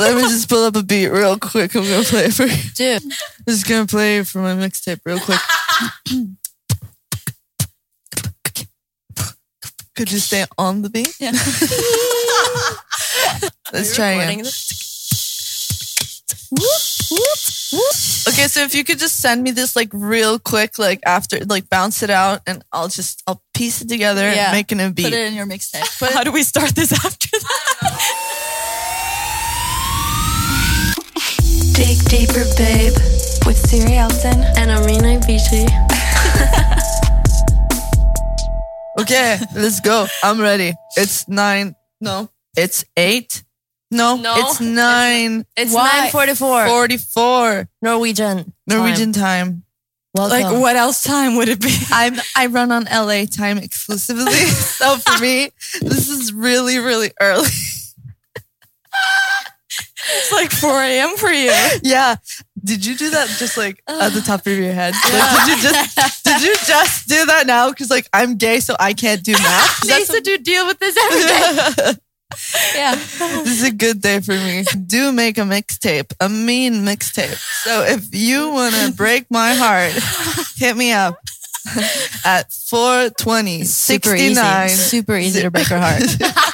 Let me just pull up a beat real quick. I'm gonna play it for you. Dude, Just gonna play it for my mixtape real quick. Could you stay on the beat? Yeah. Let's try recording again. Okay, so if you could just send me this like real quick, like after, like bounce it out, and I'll just I'll piece it together Yeah. and make it a beat. put it in your mixtape. How do we start this after that? deeper, babe, with Siri Elton. And Amina Vici. Okay, let's go. I'm ready. It's nine. No, it's eight. No, No, it's nine It's Why? 944 forty-four Norwegian. Norwegian time. Welcome. Like, what else time would it be? I'm I run on LA time exclusively. so for me, this is really, really early. It's like 4 a.m. for you. yeah. Did you do that just like at the top of your head? Like, did you just did you just do that now? Because like I'm gay, so I can't do math. That's Lisa, do deal with this every day. yeah. this is a good day for me. Do make a mixtape, a mean mixtape. So if you want to break my heart, hit me up at 420 Super 69. easy. Super easy to break her heart.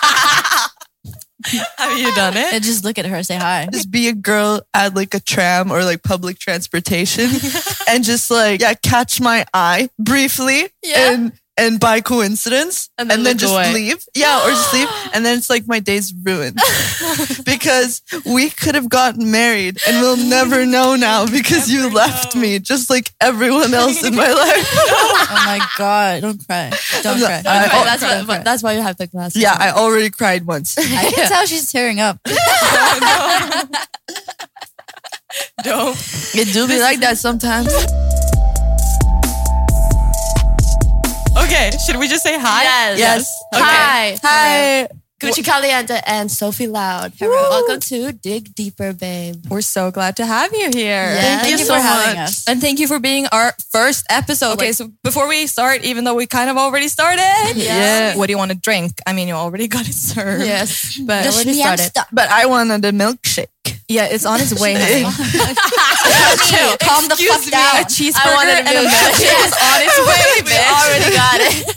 Have you done it? and just look at her, say hi. Just be a girl at like a tram or like public transportation and just like, yeah, catch my eye briefly Yeah. and and by coincidence And and then then, just away. leave. Yeah, or just leave. And then it's like my day's ruined because we could have gotten married and we'll never know now because you left me just like everyone else in my life. Oh my god! Don't cry. Don't cry. Don't cry. Oh, Don't that's cry. why. That's why you have the glasses. yeah, I already cried once. I can tell she's tearing up. Oh, don't. It do be like that sometimes. Okay, should we just say hi? Yes. Yes. Okay. Hi. Hi. Gucci Caliente and Sophie Loud. Hello. Welcome to Dig Deeper, babe. We're so glad to have you here. Yeah, Thank you so for having much. us. And thank you for being our first episode. Okay, so before we start, even though we kind of already started, Yeah. what do you want to drink? I mean, you already got it served. Yes, but the already started. Schniamsta. But I wanted a milkshake. Yeah, it's on its way. honey. Chill. Calm the fuck me, down. a cheeseburger wanted a and a milkshake. milkshake is on its way, We already got it.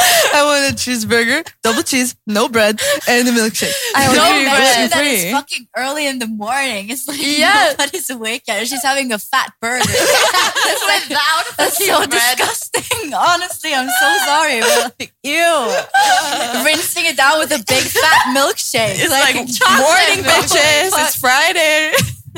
I want a cheeseburger, double cheese, no bread, and a milkshake. I Don't already that it's fucking early in the morning. It's like Yes. nobody's awake yet. She's having a fat burger. it's like Without that's so bread. disgusting. Honestly, I'm so sorry. But like, ew. Rinsing it down with a big fat milkshake. It's like, chocolate morning, milk. bitches. Fuck. It's Friday.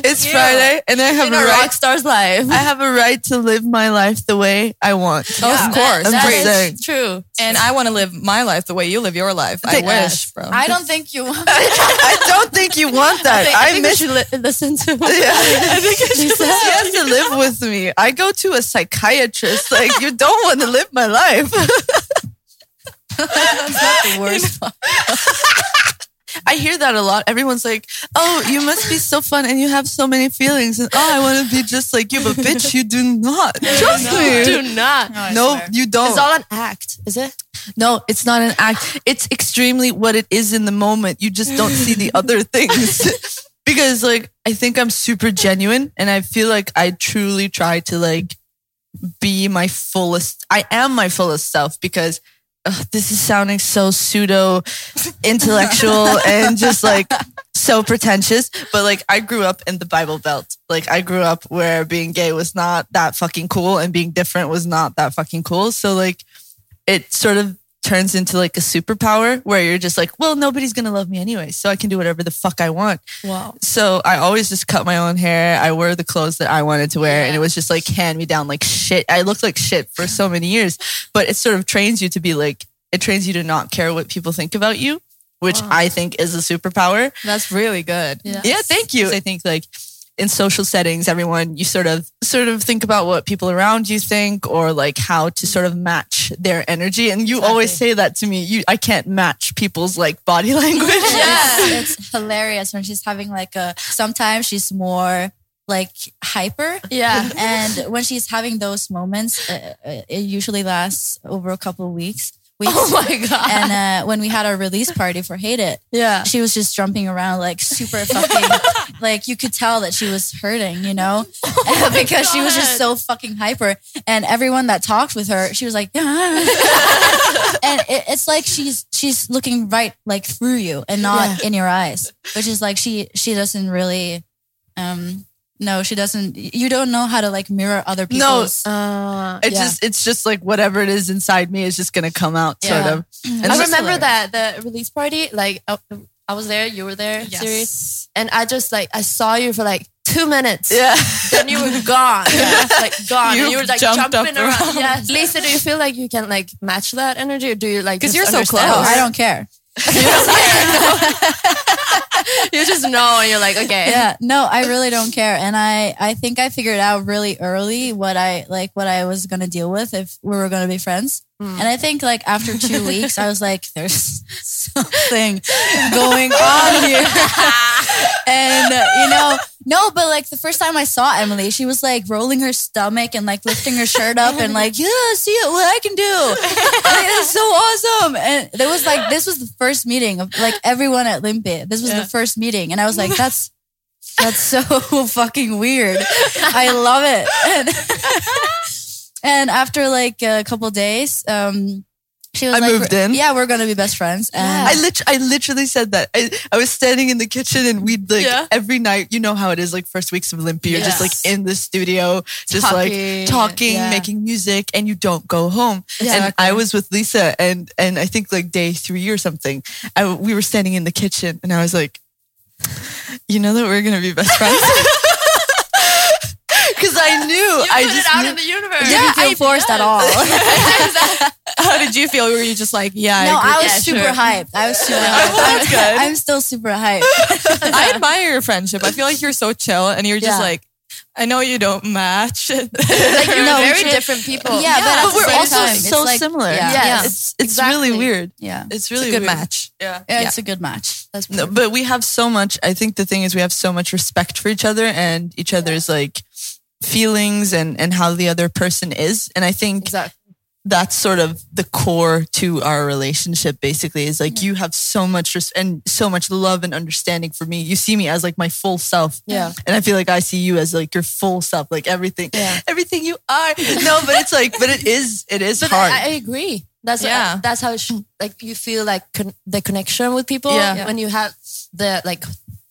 It's Ew. Friday, and I have in a a right. rock star's life. I have a right to live my life the way I want. Yeah, of course. I'm that just is saying. true. And I want to live my life the way you live your life. I Thank- wish, bro. I don't think you. Want I don't think you want that. I I, think we miss. should li- listen to Yeah. I think Lisa. she has to live with me. I go to a psychiatrist. Like you don't want to live my life. That's not the worst. Part. I hear that a lot. Everyone's like, "Oh, you must be so fun, and you have so many feelings." And oh, I want to be just like you, but bitch, you do not. Trust me. Do not. I no, you don't. It's all an act, is it? No, it's not an act. It's extremely what it is in the moment. You just don't see the other things. because like I think I'm super genuine and I feel like I truly try to like be my fullest I am my fullest self because ugh, this is sounding so pseudo intellectual and just like so pretentious but like I grew up in the Bible Belt. Like I grew up where being gay was not that fucking cool and being different was not that fucking cool. So like it sort of turns into like a superpower where you're just like, well, nobody's gonna love me anyway, so I can do whatever the fuck I want. Wow. So I always just cut my own hair. I wore the clothes that I wanted to wear, and it was just like hand me down like shit. I looked like shit for so many years, but it sort of trains you to be like, it trains you to not care what people think about you, which I think is a superpower. That's really good. Yeah. Yeah, thank you. I think like in social settings, everyone you sort of sort of think about what people around you think or like how to sort of match their energy. And you always say that to me. You I can't match people's like body language. It's, it's hilarious when she's having like a. Sometimes she's more like hyper. Yeah. And when she's having those moments, uh, uh, it usually lasts over a couple of weeks weeks. Oh my god. And uh, when we had our release party for Hate It, yeah. she was just jumping around like super fucking like you could tell that she was hurting, you know, because she was just so fucking hyper. And everyone that talked with her, she was like, and it, it's like she's she's looking right like through you and not in your eyes, which is like she she doesn't really, um, no, she doesn't. You don't know how to like mirror other No, people's. Uh, It's Yeah. just it's just like whatever it is inside me is just gonna come out, sort of. And I it's- remember that the release party. Like I, I was there, you were there, Siri, and I just like I saw you for like two minutes. Yeah. Then you were gone. like gone. You and you were like jumping around. around. Yes. Lisa, do you feel like you can like match that energy, or do you like Because you're so understand? close. I don't care. you just know, and you're like, okay, yeah. No i really don't care. And i i think i figured out really early what i like what i was gonna deal with if we were gonna be friends and i think like after two weeks i was like there's something going on here. And uh, you know no but like the first time i saw emily she was like rolling her stomach and like lifting her shirt up and like yeah see what i can do. Like, it's so awesome. And there was like this was the first meeting of like everyone at LIMPI this was the first meeting. And i was like that's that's so fucking weird. I love it. And, and after like a couple days, um, she was I like, moved in. Yeah, we're gonna be best friends. And I lit- I literally said that. I, I was standing in the kitchen and we'd like Yeah. every night, you know how it is like first weeks of Olympia, you're just like in the studio, just Talking. like talking, Yeah. making music, and you don't go home. And I was with Lisa and and I think like day three or something, I, we were standing in the kitchen and I was like, you know that we're gonna be best friends. Because I knew, You I put just it out knew- in the universe. didn't feel forced at all. How did you feel? Were you just like, yeah, no, I, I was Yeah, super sure. hyped. I was super hyped. that's I'm, good. I'm still super hyped. I admire your friendship. I feel like you're so chill and you're just Yeah. like, I know you don't match. like you're No, very true. different people. Yeah, but but we're also time, so like- similar. yeah. Yes. it's it's really weird. Yeah, It's it's really a good weird. match. Yeah. yeah, it's a good match. That's No, but we have so much. I think the thing is we have so much respect for each other and each other's like feelings and and how the other person is. And I think exactly. that's sort of the core to our relationship. Basically, is like you have so much res- and so much love and understanding for me. You see me as like my full self. Yeah. And I feel like I see you as like your full self, like everything, Yeah. everything you are. No, but it's like, but it is, it is But hard. I, I agree. That's Yeah. that's how sh- like you feel like con- the connection with people Yeah. when you have the like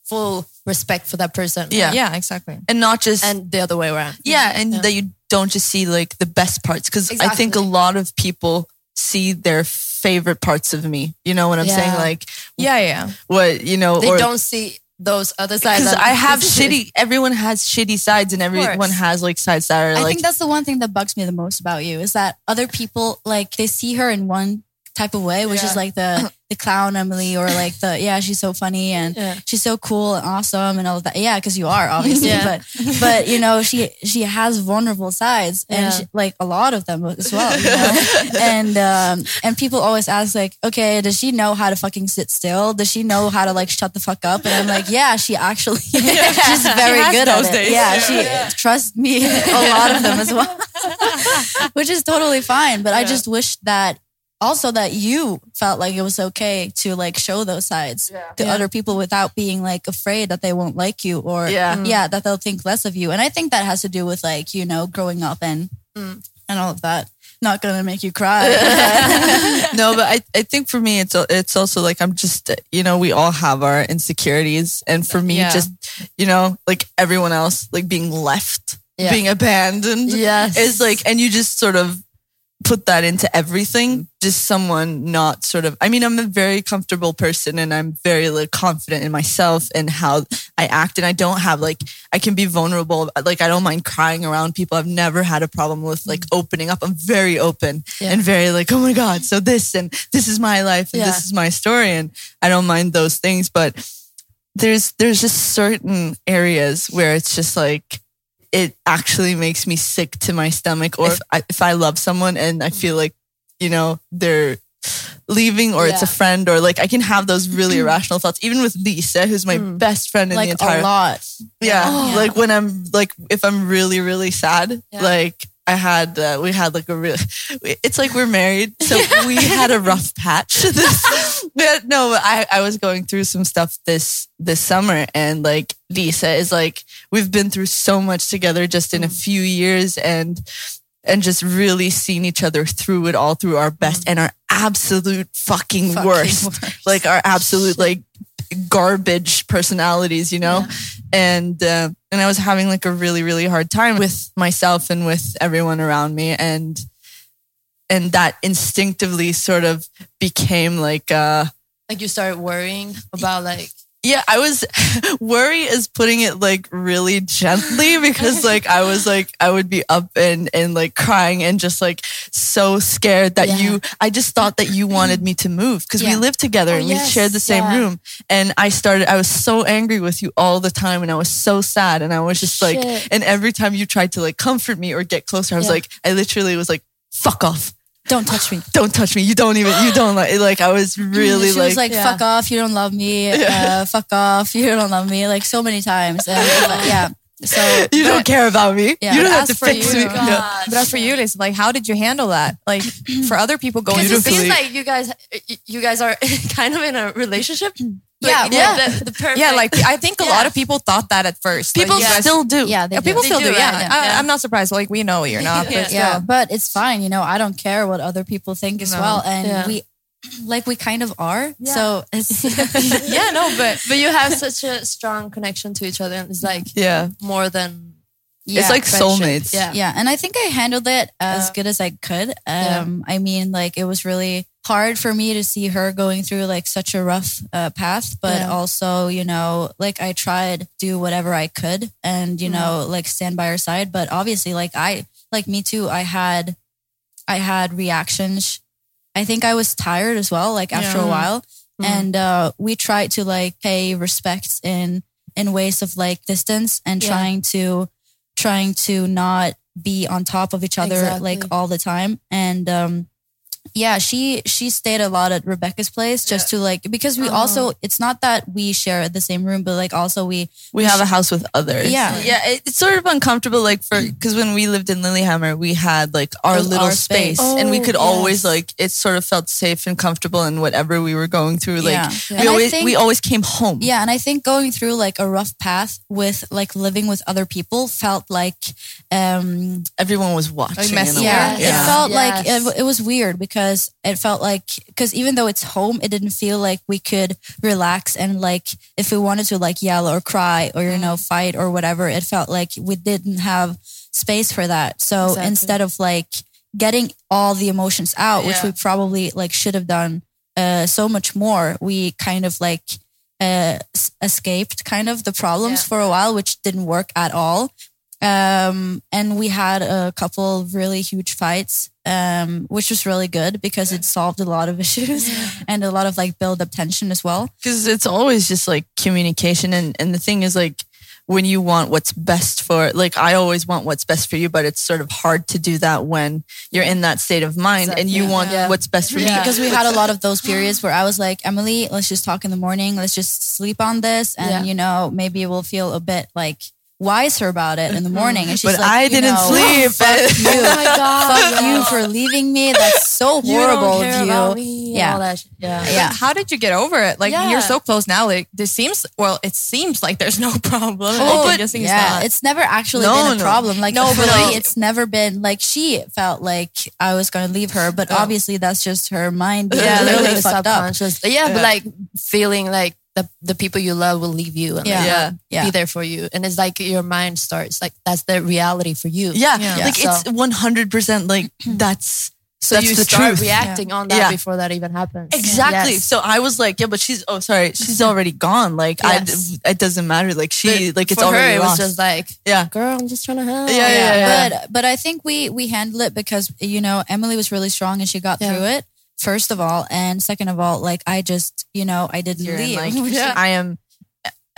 full respect for that person. yeah. Yeah, exactly. and not just and the other way around. Yeah, and that you don't just see like the best parts because I think a lot of people see their favorite parts of me. You know what I'm saying? Like Yeah, yeah. what you know, They or don't see those other sides. because I have shitty. Everyone has shitty sides, and everyone has like sides that are I like think that's the one thing that bugs me the most about you is that other people like they see her in one type of way, which is like the the clown Emily or like the yeah she's so funny and Yeah. she's so cool and awesome and all of that. Yeah, because you are obviously, Yeah. but but you know she she has vulnerable sides and Yeah. she, like a lot of them as well. You know? and um and people always ask like, okay, does she know how to fucking sit still? Does she know how to like shut the fuck up? And I'm like, yeah, she actually she's very has good at those it. days. Yeah, she trust me a lot of them as well which is totally fine. But I just wish that also that you felt like it was okay to like show those sides to other people without being like afraid that they won't like you or Yeah. Mm. yeah that they'll think less of you. And I think that has to do with like you know growing up and mm. and all of that. Not gonna make you cry. no, but I, I think for me it's it's also like I'm just you know we all have our insecurities, and for me Yeah. just you know like everyone else like being left, Yeah. being abandoned, Yes. is like, and you just sort of put that into everything. Mm-hmm. Just someone not sort of. I mean, I'm a very comfortable person, and I'm very like confident in myself and how I act, and I don't have like I can be vulnerable. Like I don't mind crying around people. I've never had a problem with like mm-hmm. opening up. I'm very open Yeah. and very like, oh my god, so this and this is my life and Yeah. this is my story, and I don't mind those things, but there's there's just certain areas where it's just like it actually makes me sick to my stomach or if I, if I love someone and I feel like you know they're leaving or it's a friend or like I can have those really irrational thoughts even with Lisa who's my mm. best friend in the like entire a lot. yeah Oh. like when I'm like if I'm really really sad Yeah. like I had uh, we had like a real. It's like we're married, so we had a rough patch. This, had- no, I I was going through some stuff this this summer, and like Lisa is like we've been through so much together just in a few years, and and just really seen each other through it all through our best and our absolute fucking, Fucking worst. worst. like our absolute like garbage personalities, you know? And uh, and I was having like a really really hard time with myself and with everyone around me and and that instinctively sort of became like uh Like you started worrying about like yeah, I was worry is putting it like really gently because like I was like I would be up and and like crying and just like so scared that Yeah. you I just thought that you wanted me to move because we lived together Oh, and we oh, shared the same yeah. room and I started I was so angry with you all the time and I was so sad and I was just like and every time you tried to like comfort me or get closer I was Yeah. like I literally was like fuck off Don't touch me. don't touch me you don't even you don't like like I was really she like was like, Yeah. "Fuck off, you don't love me. Uh, fuck off, you don't love me." Like so many times. And, like, yeah. So you don't care about me Yeah. you don't have to fix you, me God. Yeah. But as for you, Lisa, like, how did you handle that? Like, for other people going Because through it seems like you guys, you guys are kind of in a relationship. Yeah, Like, yeah. The, the perfect. Yeah, like I think a Yeah. lot of people thought that at first. People you guys- still do. yeah, they Yeah, people do. still They do. do, Yeah, right? I, Yeah. I'm not surprised. Like we know you're not. But yeah, still. but it's fine. You know, I don't care what other people think as No. well, and Yeah. we, like, we kind of are. So it's yeah, no, but but you have such a strong connection to each other, and it's like Yeah. more than yeah, it's like friendship. soulmates. Yeah. yeah, and I think I handled it as Yeah. good as I could. Yeah. Um, I mean, like, it was really hard for me to see her going through like such a rough uh, path, but Yeah. also, you know, like I tried do whatever I could, and you know, like stand by her side. But obviously, like I, like me too, I had, I had reactions. I think I was tired as well, like after Yeah. a while, Mhm. and uh, we tried to like pay respects in in ways of like distance and Yeah. trying to trying to not be on top of each other like all the time and um yeah she she stayed a lot at rebecca's place just to like because we Oh. also it's not that we share the same room but like also we we have a house with others. Yeah. yeah. It, it's sort of uncomfortable, like for because when we lived in Lillehammer, we had like our little our space, space. and we Oh, could always like it sort of felt safe and comfortable in whatever we were going through. Like Yeah. we And always think- we always came home. yeah and i think going through like a rough path with like living with other people felt like um everyone was watching. messy. in a way. yeah, Yeah. it felt like it, it was weird because it felt like because even though it's home it didn't feel like we could relax and like if we wanted to like yell or cry or you know Mm. fight or whatever it felt like we didn't have space for that so Exactly. instead of like getting all the emotions out which Yeah. we probably like should have done uh, so much more we kind of like uh, escaped kind of the problems Yeah. for a while which didn't work at all um, and we had a couple of really huge fights, um, which was really good because it solved a lot of issues and a lot of like build up tension as well. because it's always just like communication and and the thing is like when you want what's best for like i always want what's best for you but it's sort of hard to do that when you're in that state of mind and you Exactly. want Yeah. what's best for me Yeah. Because we had a lot of those periods where I was like, Emily, let's just talk in the morning. Let's just sleep on this. And, Yeah. you know, maybe we'll feel a bit like wiser about it in the morning. And she's but like, i didn't know, sleep you. Oh my god! Fuck you for leaving me. That's so You don't horrible care of you. about me Yeah. all that shit. Yeah. Yeah. how did you get over it? Like Yeah. you're so close now. Like this seems well, it seems like there's no problem. Oh, Like, but it just seems yeah, not. it's never actually No, been a no. problem. Like No, but me, like- it's never been like she felt like I was going to leave her, but oh. obviously that's just her mind. Yeah, really fucked up. subconscious. Yeah, but like feeling like the the people you love will leave you and Yeah. like, Yeah. Um, yeah. be there for you, and it's like your mind starts like that's the reality for you. yeah, Yeah. like So- it's 100% like that's so that's you the start truth reacting on that Yeah. before that even happens. Exactly. Yes. So I was like, yeah, but she's oh sorry, she's mm-hmm. already gone. Like Yes. I, it doesn't matter. Like she, But like it's for her, already it lost. was just like, yeah, girl, I'm just trying to help. Yeah, yeah, yeah. But but I think we we handled it because you know Emily was really strong and she got Yeah. through it. First of all, and second of all, like I just you know I didn't You're leave. like, which- I am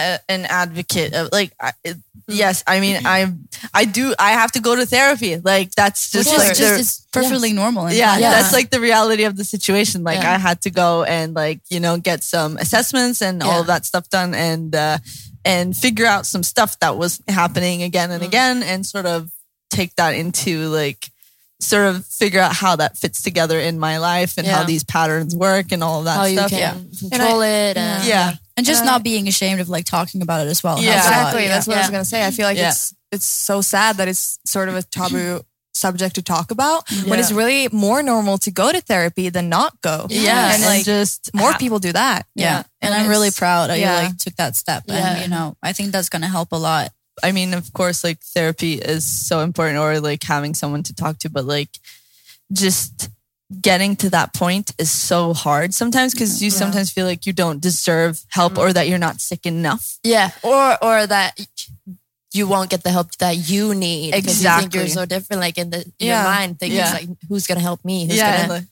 a, an advocate of like, I, it, yes, I mean, I, I do, I have to go to therapy. Like that's which just is like just is perfectly normal. and yeah. Yeah. that's like the reality of the situation. Like Yeah. I had to go and like, you know, get some assessments and all of that stuff done and, uh, and figure out some stuff that was happening again and again and sort of take that into like sort of figure out how that fits together in my life and how these patterns work and all of that How you stuff. can yeah. control it. And, yeah. and just Uh, not being ashamed of like talking about it as well. Yeah. helps lot. Exactly. That's what I was gonna say. I feel like Yeah. it's it's so sad that it's sort of a taboo subject to talk about when it's really more normal to go to therapy than not go. Yeah. and like just more ha- people do that. Yeah. And, And I'm really proud that yeah. you like took that step. Yeah. And you know, I think that's gonna help a lot. I mean, of course, like therapy is so important or like having someone to talk to, but like just getting to that point is so hard sometimes because you sometimes feel like you don't deserve help or that you're not sick enough. Yeah, or or that you won't get the help that you need because you think you're so different. Like in the in Yeah. your mind, thinking Yeah. like, who's gonna help me? Who's yeah. gonna?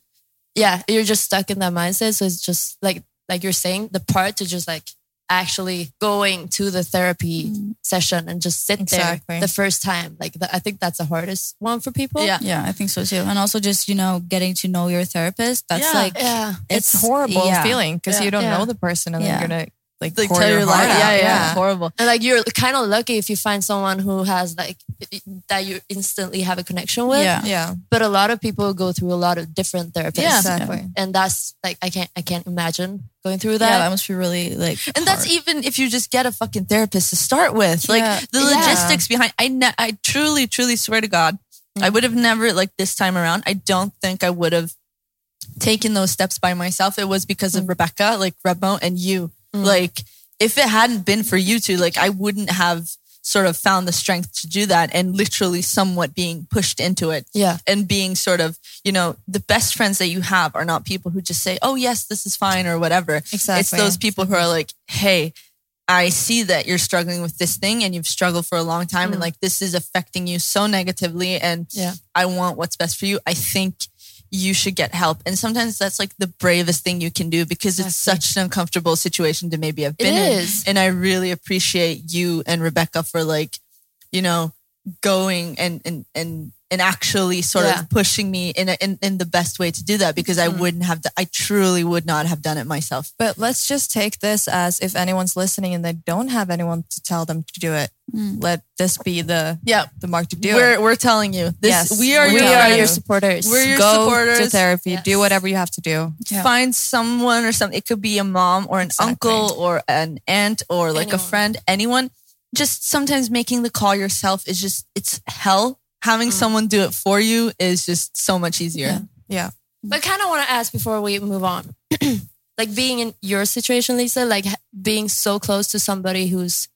yeah, you're just stuck in that mindset. So it's just like like you're saying, the part to just like actually going to the therapy mm. session and just sit Exactly. there the first time. Like the, I think that's the hardest one for people. Yeah. Yeah, I think so too. And also just, you know, getting to know your therapist. That's Yeah. like yeah. It's, horrible yeah. feeling because Yeah. you don't Yeah. know the person and Yeah. they're gonna like, Like pour tell your life. heart Yeah, out. yeah, It's horrible. And like you're kind of lucky if you find someone who has like that you instantly have a connection with. Yeah. yeah, But a lot of people go through a lot of different therapists. Yeah. exactly. And that's like I can't I can't imagine going through that. Yeah, that. that must be really like And that's even if you just get a fucking therapist to start with. Like Yeah. the Yeah. logistics behind I ne- I truly truly swear to god I mm. would have never like this time around. I don't think I would have taken those steps by myself. It was because of mm. Rebecca, like Rebo and you. Mm-hmm. Like if it hadn't been for you two, like I wouldn't have sort of found the strength to do that and literally somewhat being pushed into it Yeah. and being sort of, you know, the best friends that you have are not people who just say, oh, yes, this is fine or whatever. Exactly. It's those people who are like, hey, I see that you're struggling with this thing and you've struggled for a long time and mm. like this is affecting you so negatively and Yeah. I want what's best for you. I think you should get help. And sometimes that's like the bravest thing you can do because it's such an uncomfortable situation to maybe have been in. And I really appreciate you and Rebecca for like, you know, going and and and and actually sort Yeah. of pushing me in, a, in in the best way to do that because I mm-hmm. wouldn't have I truly would not have done it myself. But let's just take this as if anyone's listening and they don't have anyone to tell them to do it. Mm. Let this be the Yeah. the mark to do we're it. we're telling you this Yes, we are we're your We're your supporters. We're your Go supporters. to therapy. Yes. Do whatever you have to do. Yeah. Find someone or something. It could be a mom or an Exactly. uncle or an aunt or like a friend, anyone. Just sometimes making the call yourself is just it's hell. Having mm. someone do it for you is just so much easier. Yeah. But I kind of want to ask before we move on, like being in your situation, Lisa, like being so close to somebody who's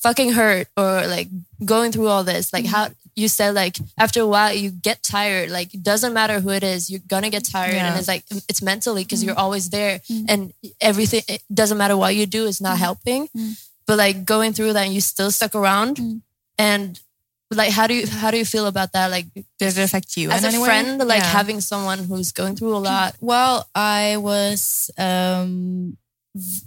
fucking hurt or like going through all this, like mm-hmm. how you said, like after a while you get tired. Like it doesn't matter who it is, you're gonna get tired, Yeah. and it's like it's mentally because you're mm-hmm. always there, mm-hmm. and everything. It doesn't matter what you do, it's not helping. But like going through that, and you still stuck around, and like how do you how do you feel about that? Like does it affect you as in a any way? friend, like Yeah. having someone who's going through a lot. Well, I was um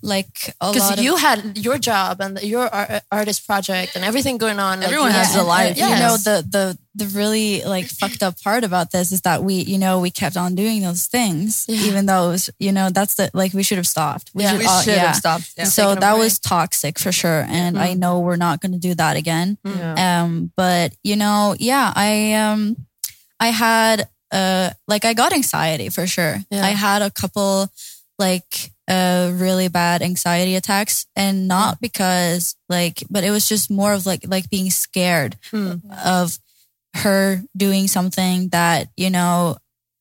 like a lot Because of you had your job and your ar- artist project and everything going on. like, Everyone you has had- a life. and, You know the the the really like fucked up part about this is that we you know we kept on doing those things Yeah. even though it was you know that's the like we should have stopped. Yeah. We all- should yeah. have stopped. Yeah. So Taking that break. was toxic for sure, and I know we're not going to do that again. Yeah. Um, but you know, yeah, I um, I had uh, like I got anxiety for sure. Yeah. I had a couple like uh really bad anxiety attacks, and not because like, but it was just more of like like being scared Hmm. of her doing something that you know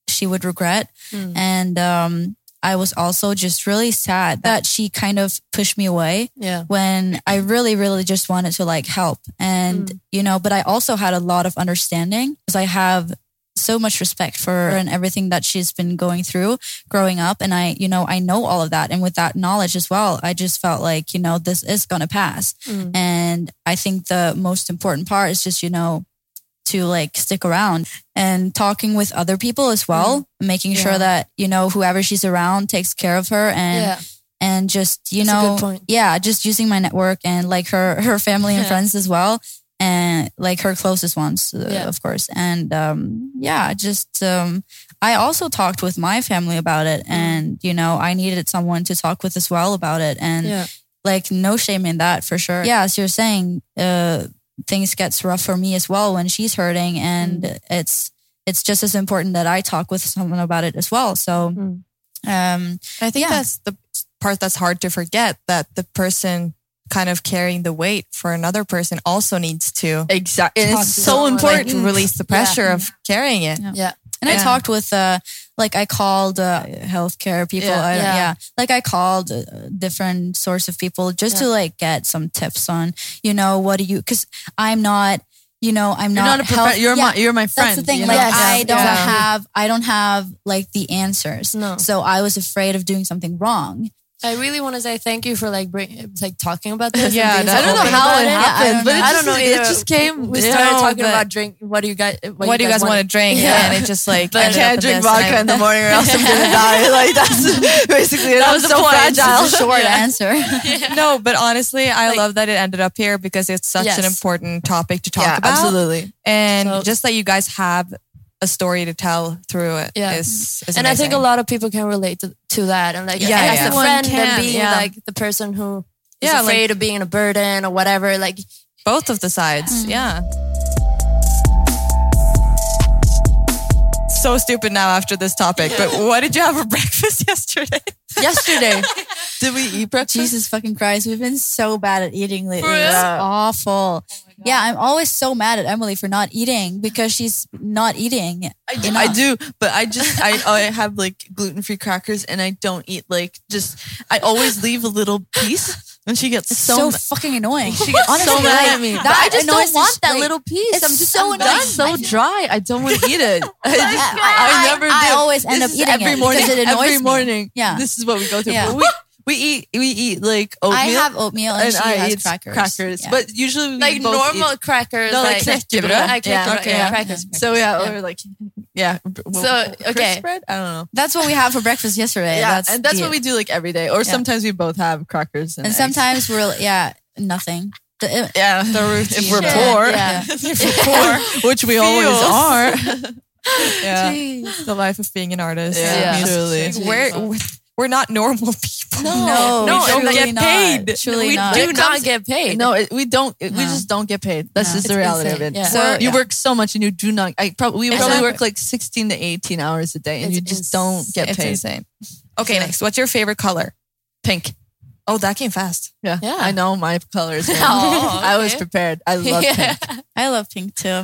she would regret, Hmm. and um. I was also just really sad that she kind of pushed me away Yeah. when I really, really just wanted to like help. And, Mm. you know, but I also had a lot of understanding because I have so much respect for her and everything that she's been going through growing up. And I, you know, I know all of that. And with that knowledge as well, I just felt like, you know, this is going to pass. Mm. And I think the most important part is just, you know, to like stick around and talking with other people as well, making Yeah. sure that, you know, whoever she's around takes care of her and Yeah. and just you That's know yeah just using my network and like her her family and Yeah. friends as well and like her closest ones uh, of course and um yeah just um i also talked with my family about Mm. it and you know i needed someone to talk with as well about it and like no shame in that for sure yeah as you're saying uh things gets rough for me as well when she's hurting, and Mm. it's it's just as important that I talk with someone about it as well. So, Mm. um, I think Yeah. that's the part that's hard to forget that the person kind of carrying the weight for another person also needs to Exactly. It's so someone, important. to release the pressure of carrying it. Yeah. Yeah. And I talked with, uh, like I called uh, healthcare people. Yeah. I, yeah. Yeah. Like I called uh, different sorts of people just to like get some tips on, you know, what do you, cause I'm not, you know, I'm You're not, a health- you're yeah, my you're my friend. That's the thing. you Like? Yes. I don't Yeah. have, I don't have like the answers. No. So I was afraid of doing something wrong. I really want to say thank you for like bring, like talking about this. Yeah, being I don't know how it happened, I but it. I just, don't know it just came. We started No, talking about drink. What do you guys? What, What do you guys want to drink? Yeah. And it just like But I can't drink vodka in the morning or else I'm gonna die. Like that's basically it. That I'm was so point. fragile. It's a short answer. No, but honestly, I love that it ended up here because it's such an important topic to talk Yeah, about. absolutely. And So- just that you guys have a story to tell through it Yeah. is and I think a lot of people can relate to, to that, and like Yeah, as yeah. a friend can, and being yeah. like the person who is Yeah, like- afraid of being a burden or whatever. Like both of the sides. Yeah. So stupid now after this topic, but what did you have for breakfast yesterday? Yesterday, did we eat breakfast? Jesus fucking Christ, we've been so bad at eating lately. It's awful. Oh yeah, I'm always so mad at Emily for not eating because she's not eating. I do, enough. I do, but I just I I have like gluten free crackers and I don't eat like just I always leave a little piece and she gets It's so, so, fucking annoying. she gets Honestly, so mad at me. that I just don't want that like, little piece. it's I'm just so I'm annoying. so dry. I don't want to eat it. I, just, I- I, I- never I do. I always end This up eating every it morning. it annoys every me. morning. Yeah. this is what we go through. Yeah. But We, we eat we eat like oatmeal. I have oatmeal and, and she I has eat crackers. crackers. Yeah. But usually we like both normal eat- crackers, No, like like knäckebröd. I Yeah, okay, yeah. yeah, crackers. So yeah, Yeah. or like yeah. So, okay. bread. I don't know. that's what we had for breakfast yesterday. Yeah, that's and that's the- what we do like every day. Or sometimes we both have crackers and, And sometimes we're yeah nothing. The- yeah, The routine. if we're poor, yeah. if we're poor, which we always are. yeah, the life of being an artist. Yeah, Music. truly. We're we're not normal people. No, no, we and truly get not. paid. Truly we not. do It not get paid. No, it, we don't. it- We just don't get paid. That's No. just the It's reality insane. of it. Yeah. So- you work so much and you do not. I probably we probably not- work like sixteen to eighteen hours a day, and It's you just ins- don't get It's paid. insane. Okay, next. What's your favorite color? Pink. Oh, that came fast. Yeah, Yeah. I know my colors. man. Oh, I was prepared. I love Yeah. pink. I love pink too.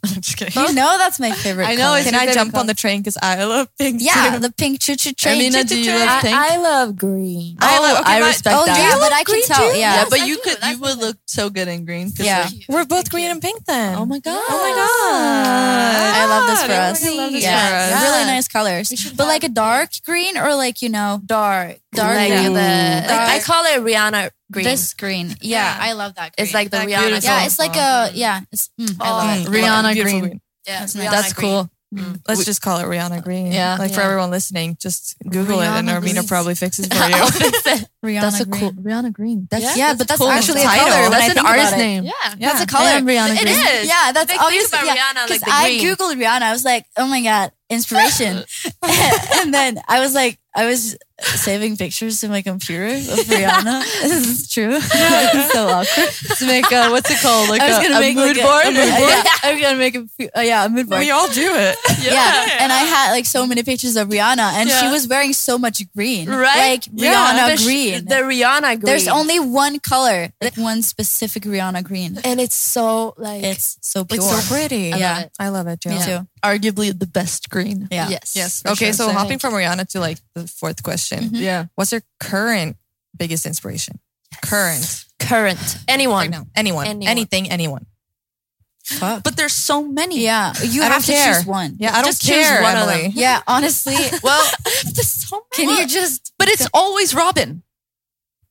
I'm just kidding. You know that's my favorite. I know, color. Can I jump color? on the train because I love pink yeah, too. the pink choo choo train. Amina, Choo-choo do you love pink? I love green. I oh, love- okay, I respect Oh that. yeah, but I can green tell. too? Yeah, Yeah, Yes, but I you do. could you would look so good in green. 'cause, Yeah. We're both green and pink then. oh my god. Oh my god. I love this for us. love yeah, for us. really nice colors. But like a dark green or like you know dark, Dark like green. the. like, I call it Rihanna green. this green. Yeah, Yeah. I love that. Green. it's like the That Rihanna. beautiful. yeah, it's like a yeah. It's mm, I love Oh, it. Rihanna Beautiful green. Yeah, That's nice. Rihanna That's green. cool. Let's just call it Rihanna Green. Yeah. Like for everyone listening, just Google it and Armina Green. probably fixes for you. Rihanna That's a green. cool Rihanna Green. That's Yeah, but that's cool. actually a title. color. That's an artist name. Yeah. That's a color. am Rihanna It Green. is. Yeah, that's Big thing obviously about yeah, Rihanna, like 'cause the I green. googled Rihanna. I was like, oh my god, inspiration. and then I was like, I was saving pictures to my computer of Rihanna. this is true. it's so awkward. to make a, what's it called? Like I was a, gonna a make mood like board. A, a mood board. Yeah, I was gonna make a fu- uh, yeah a mood board. we all do it. yeah. and I had like so many pictures of Rihanna, and she was wearing so much green, Right? Like Yeah. Rihanna The sh- green. The Rihanna green. There's only one color, like one specific Rihanna green. and it's so like It's so pure. It's so pretty. I Yeah. love it. I love it too. Me too. Arguably the best green. Yeah. yes, Yes. Okay, sure. so Same. hopping from Rihanna to like the fourth question. Mm-hmm. Yeah. What's your current biggest inspiration? Current. current anyone. Right. Anyone. Anyone. Anything, anyone. Fuck. But there's so many. Yeah, you I have to care. choose one. Yeah, I don't Just choose care, one of Emily. Yeah, honestly. Well, There's so Can you just? but it's always Robyn.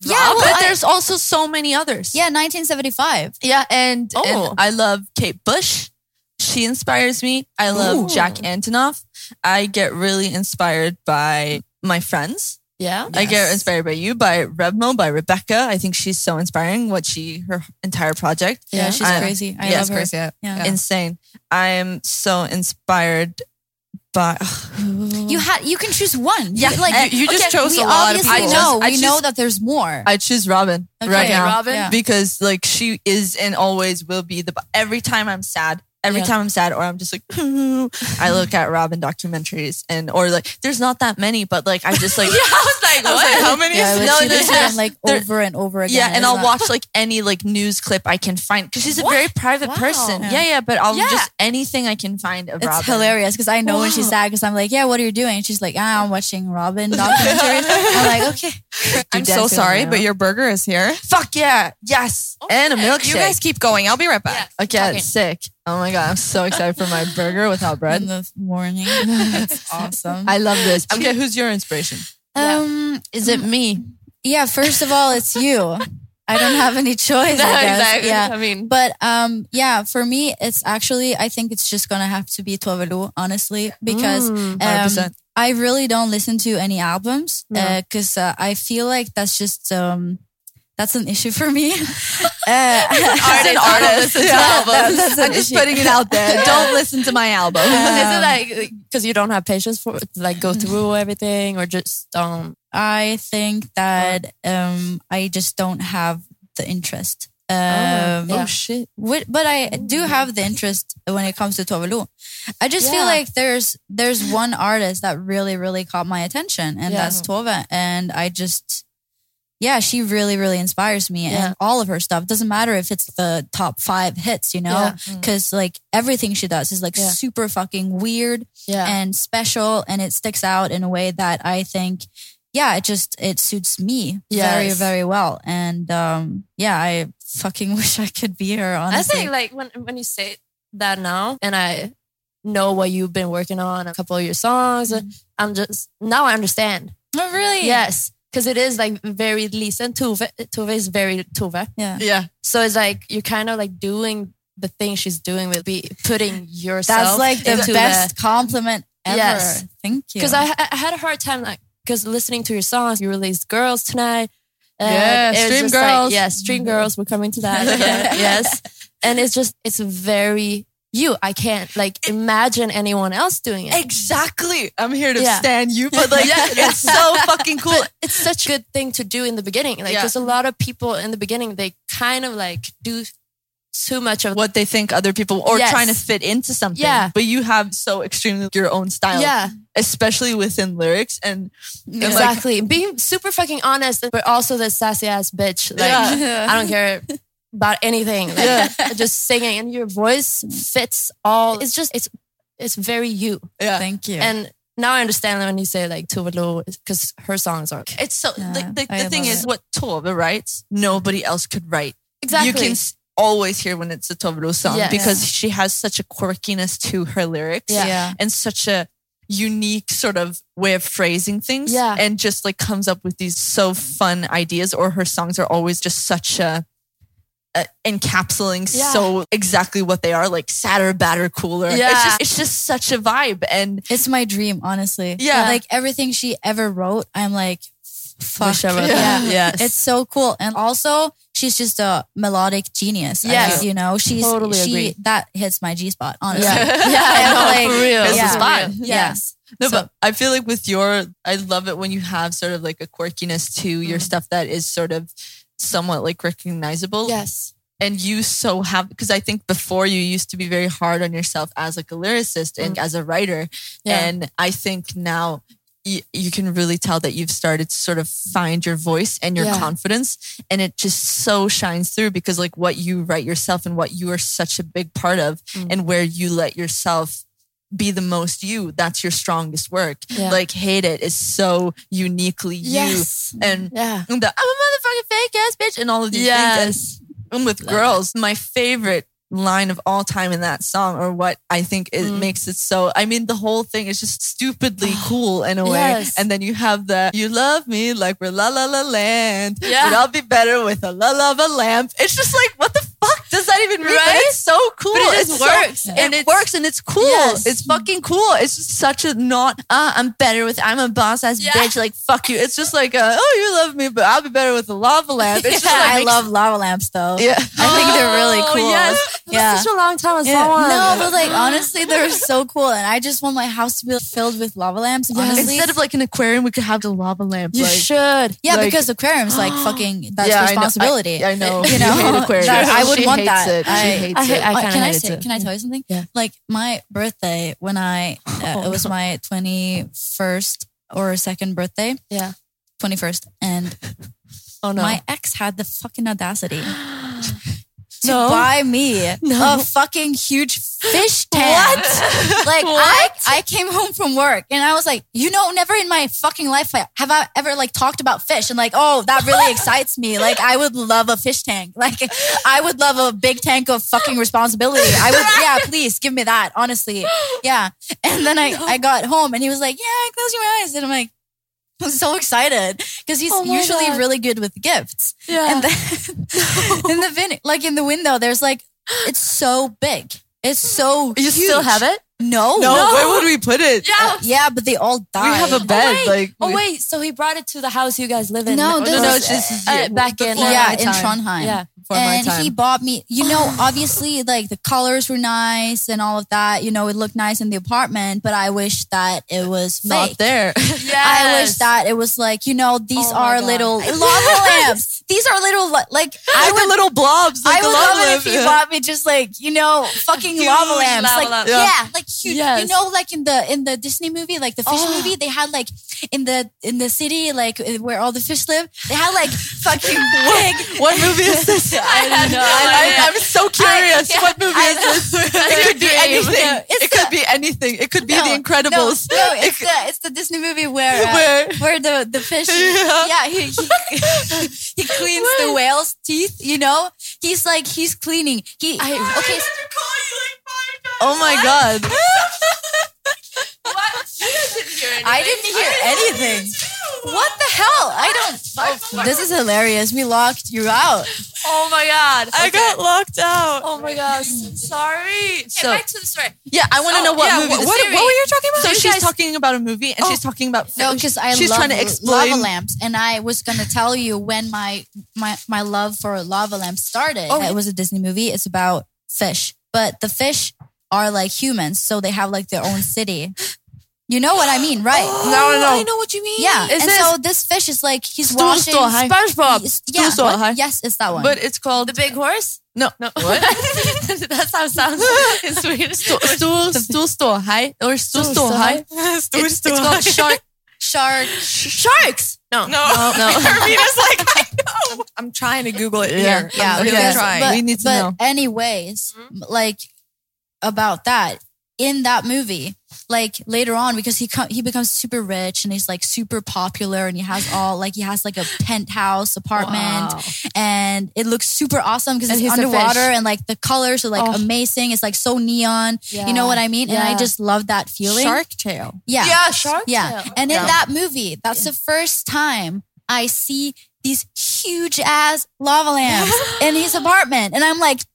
Yeah, well, but I- there's also so many others. Yeah, 1975. Yeah, and, Oh. and I love Kate Bush. She inspires me. I love Ooh. Jack Antonoff. I get really inspired by my friends. Yeah. I get inspired by you, by Revmo, by Rebecca. I think she's so inspiring. What she her entire project, Yeah, Yeah. she's I- crazy. I yeah, love her. Chris, yeah. Yeah. Yeah. insane. I am so inspired but You had you can choose one. Yeah, like you- you just chose we a lot of obviously people. know I we just- know that there's more. I choose Robyn Okay, right now. Robyn? Yeah. because like she is and always will be the every time I'm sad every Yeah. time I'm sad or I'm just like I look at Robyn documentaries and or like there's not that many but like I just like yeah, I was like, I was like, how many? yeah, but no, she there's does like there- over and over again. yeah, and I'll not- watch like any like news clip I can find because she's a very private Wow. person. Yeah. Yeah, yeah, but I'll Yeah. just anything I can find of Robyn. It's Robyn. hilarious because I know when she's sad because I'm like, yeah, what are you doing? And she's like, ah, I'm watching Robyn documentaries. I'm like, okay. I'm so dancing sorry, around. but your burger is here. Fuck yeah, yes, and a milkshake. You guys keep going. I'll be right back. Okay, Okay. sick. Oh my god, I'm so excited for my burger without bread. In the morning, it's awesome. I love this. Okay, who's your inspiration? Um, Is it me? yeah. First of all, it's you. I don't have any choice. I guess. exactly. Yeah. I mean, But um, yeah, for me, it's actually I think it's just gonna have to be Tove Lo, honestly, because um, 100%. I really don't listen to any albums No. because uh, I feel like that's just um, that's an issue for me. uh, As an artist, Yeah, that- that's an I'm just issue. putting it out there. Don't listen to my album. is Um, it like because you don't have patience for like go through everything or just um I think that um, I just don't have the interest. Um, yeah. oh shit! But I do have the interest when it comes to Tove Lo. I just feel like there's there's one artist that really really caught my attention, and Yeah. that's Tove. And I just, yeah, she really really inspires me, Yeah. and all of her stuff doesn't matter if it's the top five hits, you know, Yeah. because like everything she does is like Yeah. super fucking weird and special, and it sticks out in a way that I think. Yeah, it just it suits me very Yes. very well, and um, yeah, I fucking wish I could be her. On I Honestly, think like when when you say that now and I know what you've been working on a couple of your songs I'm just now I understand oh really? yes because it is like very Lisa and Tove Tove is very Tove yeah. Yeah, so it's like you're kind of like doing the thing she's doing with be putting yourself That's like the into best compliment ever. Yes. Thank you. because I, I had a hard time like because listening to your songs you released girls tonight and Yeah, Stream just like- Girls. yeah stream girls we're coming to that yeah, yes and it's just it's very you i can't like imagine anyone else doing it exactly. I'm here to Yeah. stand you, but like, yeah, it's so fucking cool. it's such a good thing to do in the beginning like Yeah. because a lot of people in the beginning they kind of like do too much of What they think other people or Yes. trying to fit into something. Yeah. but you have so extremely your own style. yeah especially within lyrics and and, like, exactly being super fucking honest but also the sassy ass bitch like Yeah. i don't care about anything like, Yeah. just singing and your voice fits all it's just it's it's very you yeah. Thank you. and now i understand when you say like Tove Lo because her songs are It's so Yeah, like the, the thing is it. what Tove writes, nobody else could write. exactly You can always hear when it's a Tove Lo song Yes. because she has such a quirkiness to her lyrics Yeah. yeah. and such a unique sort of way of phrasing things Yeah. and just like comes up with these so fun ideas or her songs are always just such a, a encapsulating Yeah. so exactly what they are like sadder badder cooler Yeah. it's just it's just such a vibe and It's my dream, honestly. Yeah. Like everything she ever wrote, I'm like, fuck. Wish I wrote yeah. Yes. It's so cool. And also, she's just a melodic genius. I Yes. mean, you know, she's Totally she agree. that hits my G spot, honestly. yeah yeah And, I know, like, for real It's yeah. the spot. Yes. No, So- but I feel like with your, I love it when you have sort of like a quirkiness to your mm-hmm. stuff that is sort of somewhat like recognizable. yes And you so have, because I think before you used to be very hard on yourself as like a lyricist and as a writer. Yeah. And I think now you, you can really tell that you've started to sort of find your voice and your Yeah. confidence. And it just so shines through because like what you write yourself and what you are such a big part of Mm. and where you let yourself be the most you, that's your strongest work. Yeah. Like Hate It is so uniquely yes you. And yeah the I'm a motherfucking fake ass bitch and all of these Yes. things. And, and with girls, my favorite line of all time in that song, or what I think it Mm. makes it so. I mean, the whole thing is just stupidly cool in a way. Yes. And then you have the "You love me like we're la la la land." Yeah. but I'll be better with a la la la lamp. It's just like what the fuck does that even mean? But Right? it's so cool. But it just It's so- works. and And it works, and it's cool. Yes. It's fucking cool. It's just such a not. Uh, I'm better with. I'm a boss ass Yeah. bitch. Like fuck you. It's just like a, oh you love me, but I'll be better with a lava lamp. It's just like I makes- love lava lamps though. Yeah. I think they're really Oh, cool. yes Yeah. It's such a long time with Yeah. someone. No, but like honestly, they're so cool, and I just want my house to be filled with lava lamps. Honestly, Instead of like an aquarium, we could have the lava lamp. you like, should. yeah, like- because aquariums like fucking that's Yeah, I know. responsibility. I, I know. You know, hate aquariums. I would She want hates that. It. I- hates I hate- it. I kinda can I it say? too. Can I tell you something? Yeah. Like my birthday when I uh, it was my twenty first or second birthday. Yeah. twenty first, and Oh no. my ex had the fucking audacity to No. buy me No. a fucking huge fish tank. Like I, I came home from work and I was like, you know, never in my fucking life have I ever like talked about fish and like, oh, that really excites me. Like I would love a fish tank. Like I would love a big tank of fucking responsibility. I would, yeah, please give me that. Honestly, yeah. And then I, I got home and he was like, yeah, close your eyes, and I'm like. I'm so excited because he's Oh usually God. really good with gifts. Yeah. And then in the vin- like in the window, there's like it's so big. It's so you still have it? No, No, where would we put it? Yeah. yeah, but they all died. We have a bed. wait. like Oh we- wait, so he brought it to the house you guys live in? No, Or no, no, it's just uh, back in before yeah, in. Trondheim. Yeah. My and time. he bought me, you know, obviously like the colors were nice and all of that. You know, it looked nice in the apartment, but I wish that it was not fake. there. I wish that it was like, you know, these Oh are God. little lava lamps. These are little, li- like, I would the little blobs. Like I would love it if lamp. you bought me just like you know fucking lava lamps, lava like lamps. yeah. Yeah. like huge. You know, like in the in the Disney movie, like the fish Oh. movie, they had like in the in the city, like where all the fish live, they had like fucking big. What movie is this? I don't know. I, am so curious. yeah, what movie I is this? It could be anything. No, it could the- be anything. It could be No, The Incredibles. No, no It it's could- the it's the Disney movie where uh, Where? where the the fish Yeah. yeah, he he, he cleans the whale's teeth. You know, he's like he's cleaning. He okay. oh my god. I didn't hear anything. What the hell? I don't. this is hilarious. We locked you out. Oh my god. I got locked out. Oh my gosh. Sorry. So- back to the story. Yeah, I want to oh, know what yeah, movie. what- this what- is. what were you talking about? So You she's guys- talking about a movie, and she's oh. talking about fish. No, because I she's love trying to lava explain. lamps, and I was gonna tell you when my my my love for lava lamps started. Oh, it was a Disney movie. It's about fish, but the fish are like humans, so they have like their own city. You know what I mean, right? No, no, no. I know what you mean. Yeah, Is and this- so this fish is like he's Stool washing. store, hi. SpongeBob. He's- yeah, store, what? hi. yes, it's that one. But it's called The big horse? no, no. What? That's how it sounds in Swedish. Stool, stool, stool store high or stool store high. Stool It's, it's called shark. shark, sharks. No. No. No, Armina's like, I know. I'm trying to Google it here. Yeah, I'm really okay. trying. But, We need to but know. anyways, mm-hmm. like about that in that movie, like later on, because he co- he becomes super rich and he's like super popular and he has all like he has like a penthouse apartment Wow. and it looks super awesome because it's underwater and like the colors are like Oh. amazing. It's like so neon. You know what I mean? And I just love that feeling. Shark Tale. Yeah. Yeah, shark. Yeah. Tale. And in Yeah. that movie, that's the first time I see these huge ass lava lamps in his apartment. And I'm like, dude,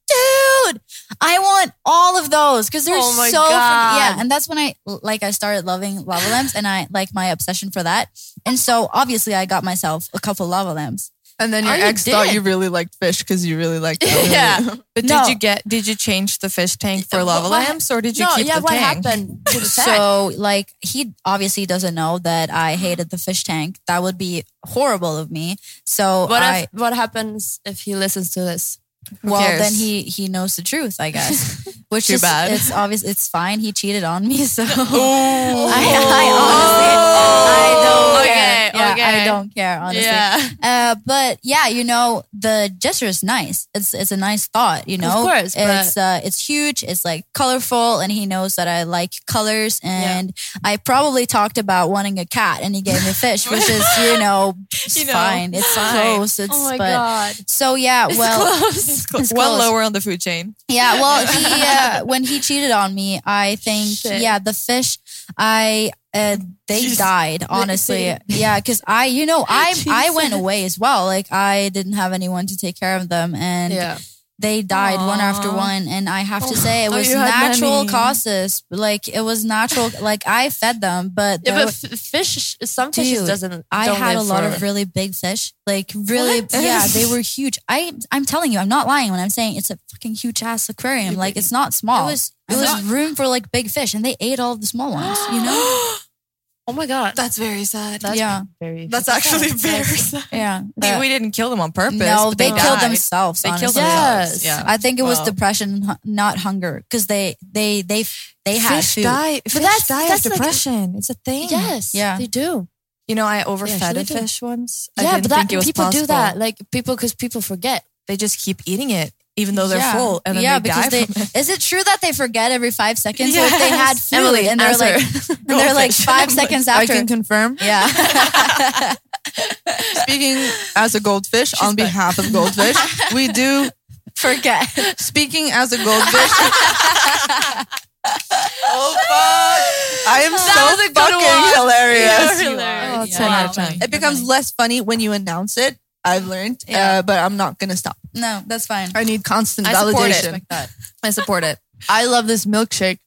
I want all of those because they're Oh my so freaking- God. yeah. And that's when I like I started loving lava lamps and I like my obsession for that. And so obviously I got myself a couple lava lamps. And then your Oh, you ex thought you really liked fish because you really liked that. movie. Yeah. But No. did you get? Did you change the fish tank for lava What- lamps, or did you no, keep yeah, the what tank? happened to the tank? So like he obviously doesn't know that I hated the fish tank. That would be horrible of me. So what I if what happens if he listens to this? Well cares? then he he knows the truth, I guess. Which Too is bad. it's obvious it's fine. He cheated on me, so Oh. I, I honestly I don't Okay, care. Yeah, okay. I don't care honestly. Yeah. Uh, but yeah, you know, the gesture is nice. It's it's a nice thought, you know. of course, it's uh, it's huge. It's like colorful, and he knows that I like colors. And I probably talked about wanting a cat, and he gave me fish, which is you know, You know, fine. It's fine. close. It's Oh my but god. so yeah. well, close. One close. lower on the food chain. Yeah, well, he uh, when he cheated on me, I think Shit. yeah, the fish, I uh, they died honestly. Yeah, because I, you know, I I went away as well. Like I didn't have anyone to take care of them, and Yeah. They died one after one, and I have to oh, say it Oh, was natural causes. Like it was natural. Like I fed them, but Yeah, but f- fish. Some fishes doesn't. I had a lot for- of really big fish. Like really, What? yeah, they were huge. I I'm telling you, I'm not lying when I'm saying it's a fucking huge ass aquarium. Like it's not small. It was- It was was- room for like big fish, and they ate all the small ones. You know? Oh my god. That's very sad. That's yeah, very. That's actually very sad. yeah. We, we didn't kill them on purpose. no, but they, killed died. themselves. They killed honestly. themselves. Yes. Yeah. I think it was Wow. depression, not hunger, because they they they they had Fish food. die. Fish that's- die that's of like- depression. it's a thing. Yes. Yeah. They do. You know, I overfed they a fish once. I yeah, didn't but that think it was people possible. do that. Like people, because people forget. They just keep eating it, even though they're yeah. full, and then yeah, they because die they from it. is it true that they forget every five seconds So if they had food Emily, and they're answer. like and they're like five seconds after. I can confirm. yeah, Speaking as a goldfish on behalf of goldfish, we do forget. speaking as a goldfish. oh fuck! I am so fucking hilarious. Oh, hilarious. Oh, Yeah. 10 out of Wow. 10. It becomes less funny when you announce it. I've learned, Yeah. uh, but I'm not gonna stop. No, that's fine. I need constant I support it. validation. Respect. I support it. I love this milkshake.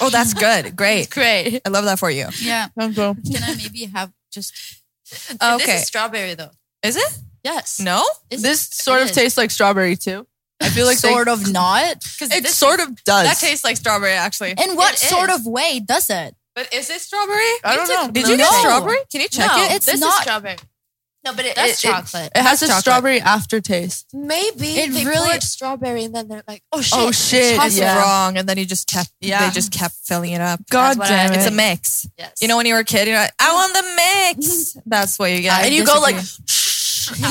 Oh, that's good. Great. Great. I love that for you. Yeah, Let's can I maybe have just This Okay. is strawberry though. Is it? Yes. No? Is This it? sort It of is. tastes like strawberry too. I feel like sort of not? They, it sort of does. That tastes like strawberry, actually. In what It sort is. of way does it? But is it strawberry? I don't know. Did you get No. strawberry? Can you check No. it? It's this not- is strawberry. No, but it, That's it, it, chocolate. it has a chocolate. strawberry aftertaste. Maybe It they really- poured strawberry and then they're like, oh shit. Oh shit! It's Yeah. wrong, and then you just kept. Yeah. They just kept filling it up. God damn I- it! It's a mix. Yes. You know, when you were a kid, you're like, I want the mix. That's what you get. and you go like,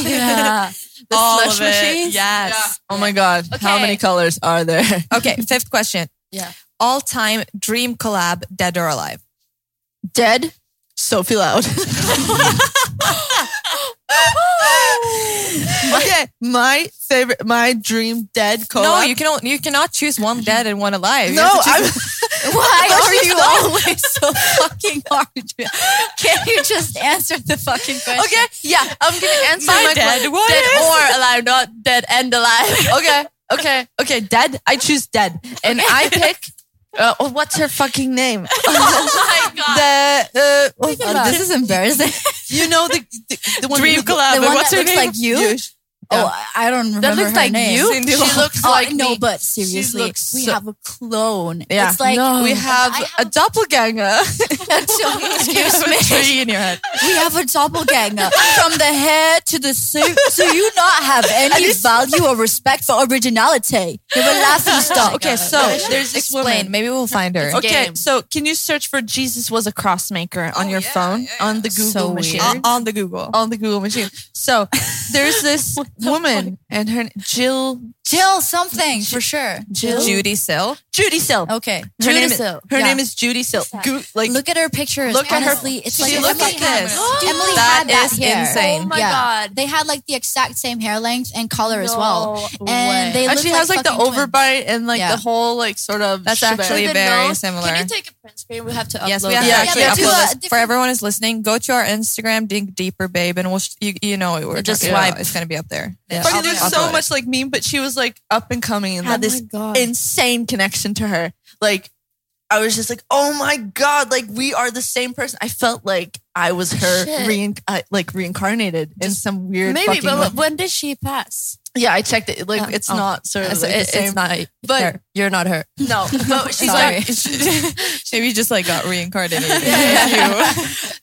Yeah. the All slush of it. machines. Yes. Oh my god! Okay. How many colors are there? Okay, fifth question. Yeah. All time dream collab, dead or alive? Dead. Sophie Loud. okay, my favorite, my dream dead collab. No, you can you cannot choose one dead and one alive. No, I'm. Why are you always so fucking hard? Can you just answer the fucking question? okay, yeah, I'm gonna answer my, My dead. What dead is- or alive, not dead and alive. okay, okay, okay. Dead. I choose dead, and I pick. Uh, oh, what's her fucking name? oh my god. the uh, oh, Oh, this is embarrassing. you know the the, the one Dream who- collab. the one What's that her looks name? like you. Yush. Oh, I don't remember. That looks her like name. you. Cindy She looks Oh, like no, me. but seriously, we so- have a clone. Yeah, It's like we have a doppelganger. excuse me. tree in your head. We have a doppelganger from the head to the suit. Do you not have any value or respect for originality? You're a oh laughing stock. okay, so there's this Explain. woman. Maybe we'll find her. Okay, game. so can you search for Jesus was a cross maker on oh, your yeah, phone yeah, yeah. on the Google So machine? weird. On, on the Google. On the Google machine. So there's this woman and her Jill Jill something for sure. Jill Judee Sill. Judee Sill. Okay. Her Judee name is, Sill. her Yeah. name is Judee Sill. Go- like Look at her pictures. Look at her- Honestly, It's like She Emily look like this. Emily That had that is hair. insane. Oh my Yeah. god. They had like the exact same hair length and color as well. No And way. they and look she has like the fucking twins. overbite and like Yeah. the whole like sort of That's shebang. actually The very nose- similar. Can you take a print screen? We have to upload. Yes, we have that. to Yeah, actually yeah, upload this. For everyone who's listening, go to our Instagram, Dig Deeper Babe, and we'll you, you know. We're Just talking swipe. It's going to be up there. I'll- looks I'll so much like me, but she was like up and coming and Oh had my this insane connection to her. Like I was just like, oh my god, like we are the same person. I felt like I was her, rein- uh, like reincarnated in some weird. Maybe, but way. when- did she pass? yeah, I checked it. Like Oh. it's Oh. not sort of It's, like the it's, same. it's not. But- her. you're not her. no, but she's Sorry. like, Maybe just like got reincarnated.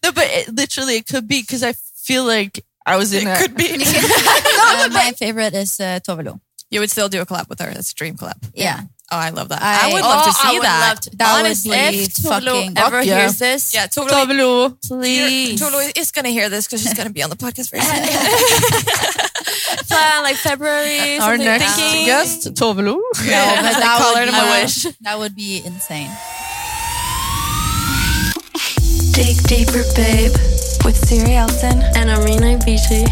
no, but it, literally it could be because I feel like I was in. It a, could be. Uh, my favorite is uh, Tove Lo. You would still do a collab with her. That's a dream collab. Yeah. Oh, I love that. I- I, would love to Oh, I see would that. love to- That Honestly, be if fucking- Tove Lo ever Fuck yeah. hears this, yeah, totally. Tove Lo. please Totally is going to hear this because she's going to be on the podcast very soon. plan like February. Our next Thinking. guest, Tove Lo. No, but I that call would to be- my wish. That would be insane. Dig deeper, babe, with Siri Elton. and Arena Beachy.